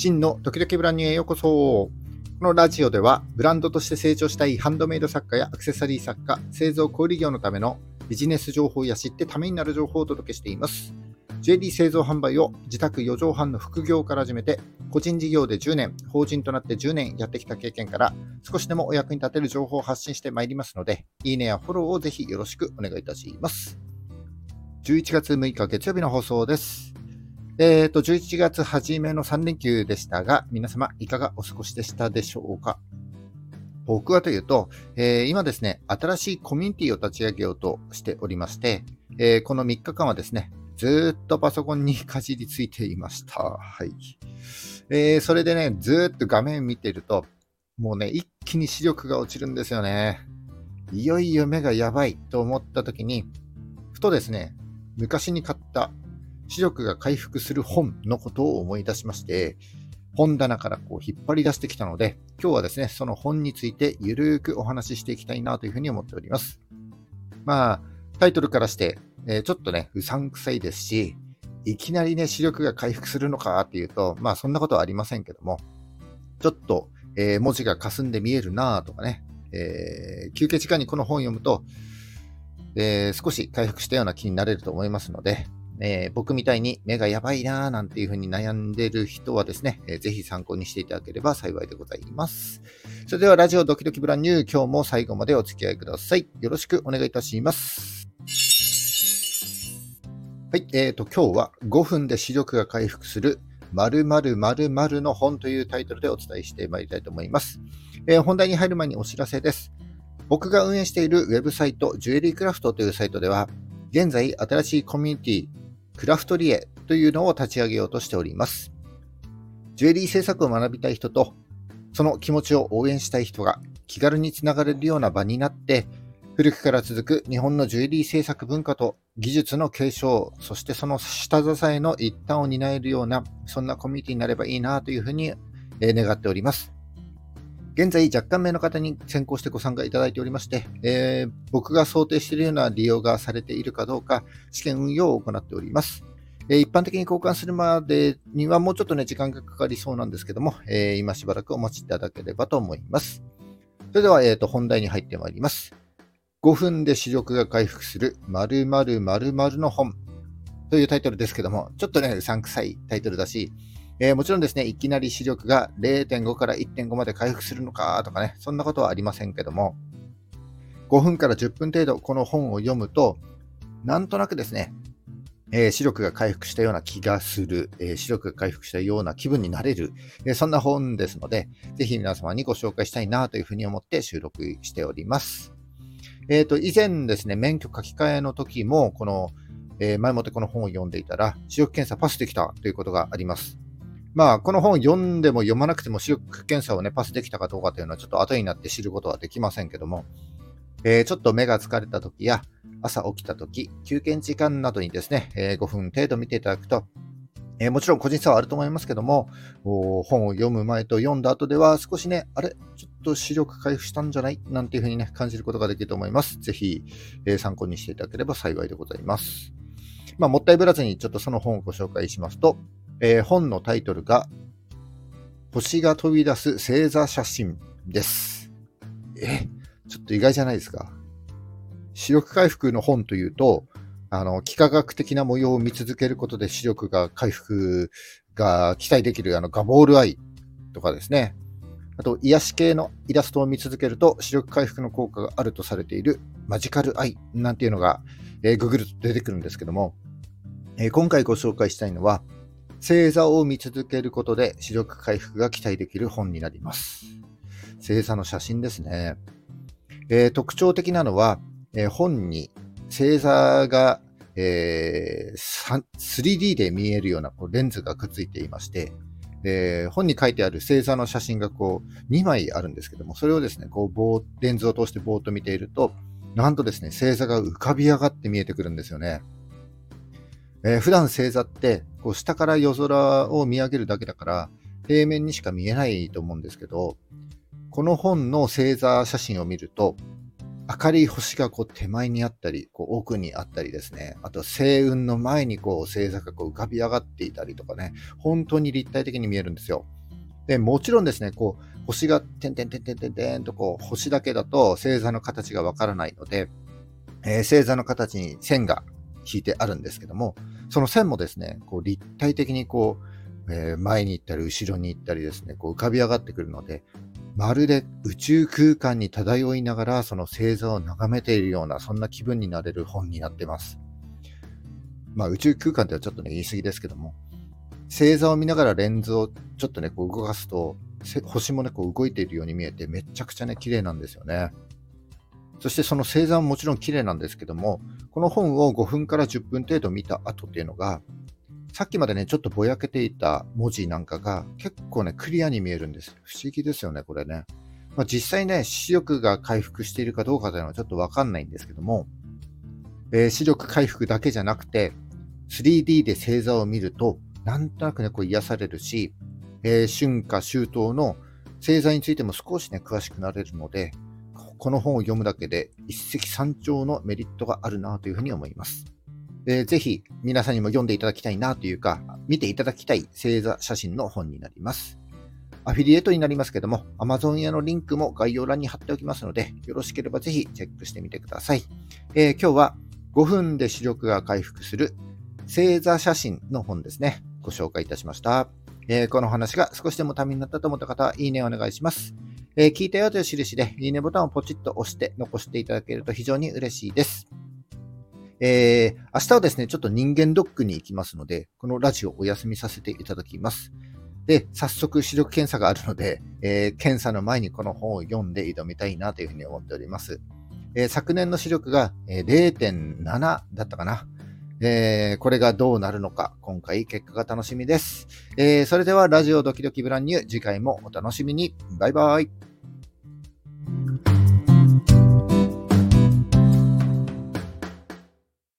真の時々ブランニュへようこそ。このラジオでは、ブランドとして成長したいハンドメイド作家やアクセサリー作家、製造小売業のためのビジネス情報や知ってためになる情報をお届けしています。JD 製造販売を自宅4畳半の副業から始めて、個人事業で10年、法人となって10年やってきた経験から、少しでもお役に立てる情報を発信してまいりますので、いいねやフォローをぜひよろしくお願いいたします。11月6日月曜日の放送です。えっ、ー、と、11月初めの3連休でしたが、皆様いかがお過ごしでしたでしょうか？僕はというと、えー、今ですね、新しいコミュニティを立ち上げようとしておりまして、えー、この3日間はですね、ずっとパソコンにかじりついていました。はい。え、それでね、ずっと画面見てると、もうね、一気に視力が落ちるんですよね。いよいよ目がやばいと思った時に、ふとですね、昔に買った視力が回復する本のことを思い出しまして、本棚からこう引っ張り出してきたので、今日はですね、その本についてゆるーくお話ししていきたいなというふうに思っております。まあ、タイトルからして、えー、ちょっとね、うさんくさいですし、いきなりね、視力が回復するのかっていうと、まあそんなことはありませんけども、ちょっと、えー、文字が霞んで見えるなとかね、えー、休憩時間にこの本を読むと、えー、少し回復したような気になれると思いますので、えー、僕みたいに目がやばいなーなんていう風に悩んでる人はですね、えー、ぜひ参考にしていただければ幸いでございます。それではラジオドキドキブランニュー、今日も最後までお付き合いください。よろしくお願いいたします。はい、えーと、今日は5分で視力が回復する〇〇〇〇の本というタイトルでお伝えしてまいりたいと思います。えー、本題に入る前にお知らせです。僕が運営しているウェブサイト、ジュエリークラフトというサイトでは、現在新しいコミュニティ、クラフトリエというのを立ち上げようとしております。ジュエリー制作を学びたい人と、その気持ちを応援したい人が気軽につながれるような場になって、古くから続く日本のジュエリー制作文化と技術の継承、そしてその下支えの一端を担えるような、そんなコミュニティになればいいなというふうに願っております。現在、若干名の方に先行してご参加いただいておりまして、えー、僕が想定しているような利用がされているかどうか、試験運用を行っております。えー、一般的に交換するまでにはもうちょっとね、時間がかかりそうなんですけども、えー、今しばらくお待ちいただければと思います。それでは、えーと、本題に入ってまいります。5分で視力が回復する〇〇〇〇の本というタイトルですけども、ちょっとね、うさんくさいタイトルだし、えー、もちろんですね、いきなり視力が0.5から1.5まで回復するのかとかね、そんなことはありませんけども、5分から10分程度この本を読むと、なんとなくですね、えー、視力が回復したような気がする、えー、視力が回復したような気分になれる、えー、そんな本ですので、ぜひ皆様にご紹介したいなというふうに思って収録しております。えっ、と、以前ですね、免許書き換えの時も、この、え前もってこの本を読んでいたら、視力検査パスできたということがあります。まあ、この本読んでも読まなくても視力検査をね、パスできたかどうかというのはちょっと後になって知ることはできませんけども、えー、ちょっと目が疲れた時や、朝起きた時、休憩時間などにですね、えー、5分程度見ていただくと、えー、もちろん個人差はあると思いますけども、本を読む前と読んだ後では少しね、あれ？ちょっと視力回復したんじゃない？なんていうふうにね、感じることができると思います。ぜひ、えー、参考にしていただければ幸いでございます。まあ、もったいぶらずにちょっとその本をご紹介しますと、えー、本のタイトルが、星が飛び出す星座写真です。え、ちょっと意外じゃないですか。視力回復の本というと、あの、幾何学的な模様を見続けることで視力が回復が期待できる、あの、ガボールアイとかですね。あと、癒し系のイラストを見続けると視力回復の効果があるとされているマジカルアイなんていうのが、えー、ググると出てくるんですけども、えー、今回ご紹介したいのは、星座を見続けることで視力回復が期待できる本になります。星座の写真ですね。えー、特徴的なのは、えー、本に星座が、えー、3D で見えるようなこうレンズがくっついていまして、えー、本に書いてある星座の写真がこう2枚あるんですけども、それをですね、こうレンズを通してぼーっと見ていると、なんとですね、星座が浮かび上がって見えてくるんですよね。えー、普段星座ってこう下から夜空を見上げるだけだから平面にしか見えないと思うんですけどこの本の星座写真を見ると明るい星がこう手前にあったり、こう奥にあったりですね、あと星雲の前にこう星座がこう浮かび上がっていたりとかね、本当に立体的に見えるんですよ。で、もちろんですね、こう星が点々点々点々とこう星だけだと星座の形がわからないので、えー、星座の形に線が引いてあるんですけども、その線もですね、こう立体的にこう、えー、前に行ったり後ろに行ったりですね、こう浮かび上がってくるので、まるで宇宙空間に漂いながらその星座を眺めているような、そんな気分になれる本になってます。まあ宇宙空間ではちょっとね、言い過ぎですけども、星座を見ながらレンズをちょっとね、こう動かすと、星もね、こう動いているように見えて、めちゃくちゃね、綺麗なんですよね。そしてその星座ももちろん綺麗なんですけども、この本を5分から10分程度見た後っていうのが、さっきまでね、ちょっとぼやけていた文字なんかが結構ね、クリアに見えるんです。不思議ですよね、これね。まあ、実際ね、視力が回復しているかどうかというのはちょっとわかんないんですけども、えー、視力回復だけじゃなくて、3D で星座を見ると、なんとなくね、こう癒されるし、えー、春夏秋冬の星座についても少しね、詳しくなれるので、この本を読むだけで一石三鳥のメリットがあるなというふうに思います。えー、ぜひ皆さんにも読んでいただきたいなというか、見ていただきたい星座写真の本になります。アフィリエイトになりますけども、Amazon 屋のリンクも概要欄に貼っておきますので、よろしければぜひチェックしてみてください。えー、今日は5分で視力が回復する星座写真の本ですね。ご紹介いたしました。えー、この話が少しでもためになったと思った方は、いいねお願いします。えー、聞いたよという印で、いいねボタンをポチッと押して残していただけると非常に嬉しいです。えー、明日はですね、ちょっと人間ドックに行きますので、このラジオお休みさせていただきます。で、早速視力検査があるので、えー、検査の前にこの本を読んで挑みたいなというふうに思っております。えー、昨年の視力が0.7だったかな。えー、これがどうなるのか、今回結果が楽しみです。えー、それではラジオドキドキブランニュー、次回もお楽しみに。バイバイ。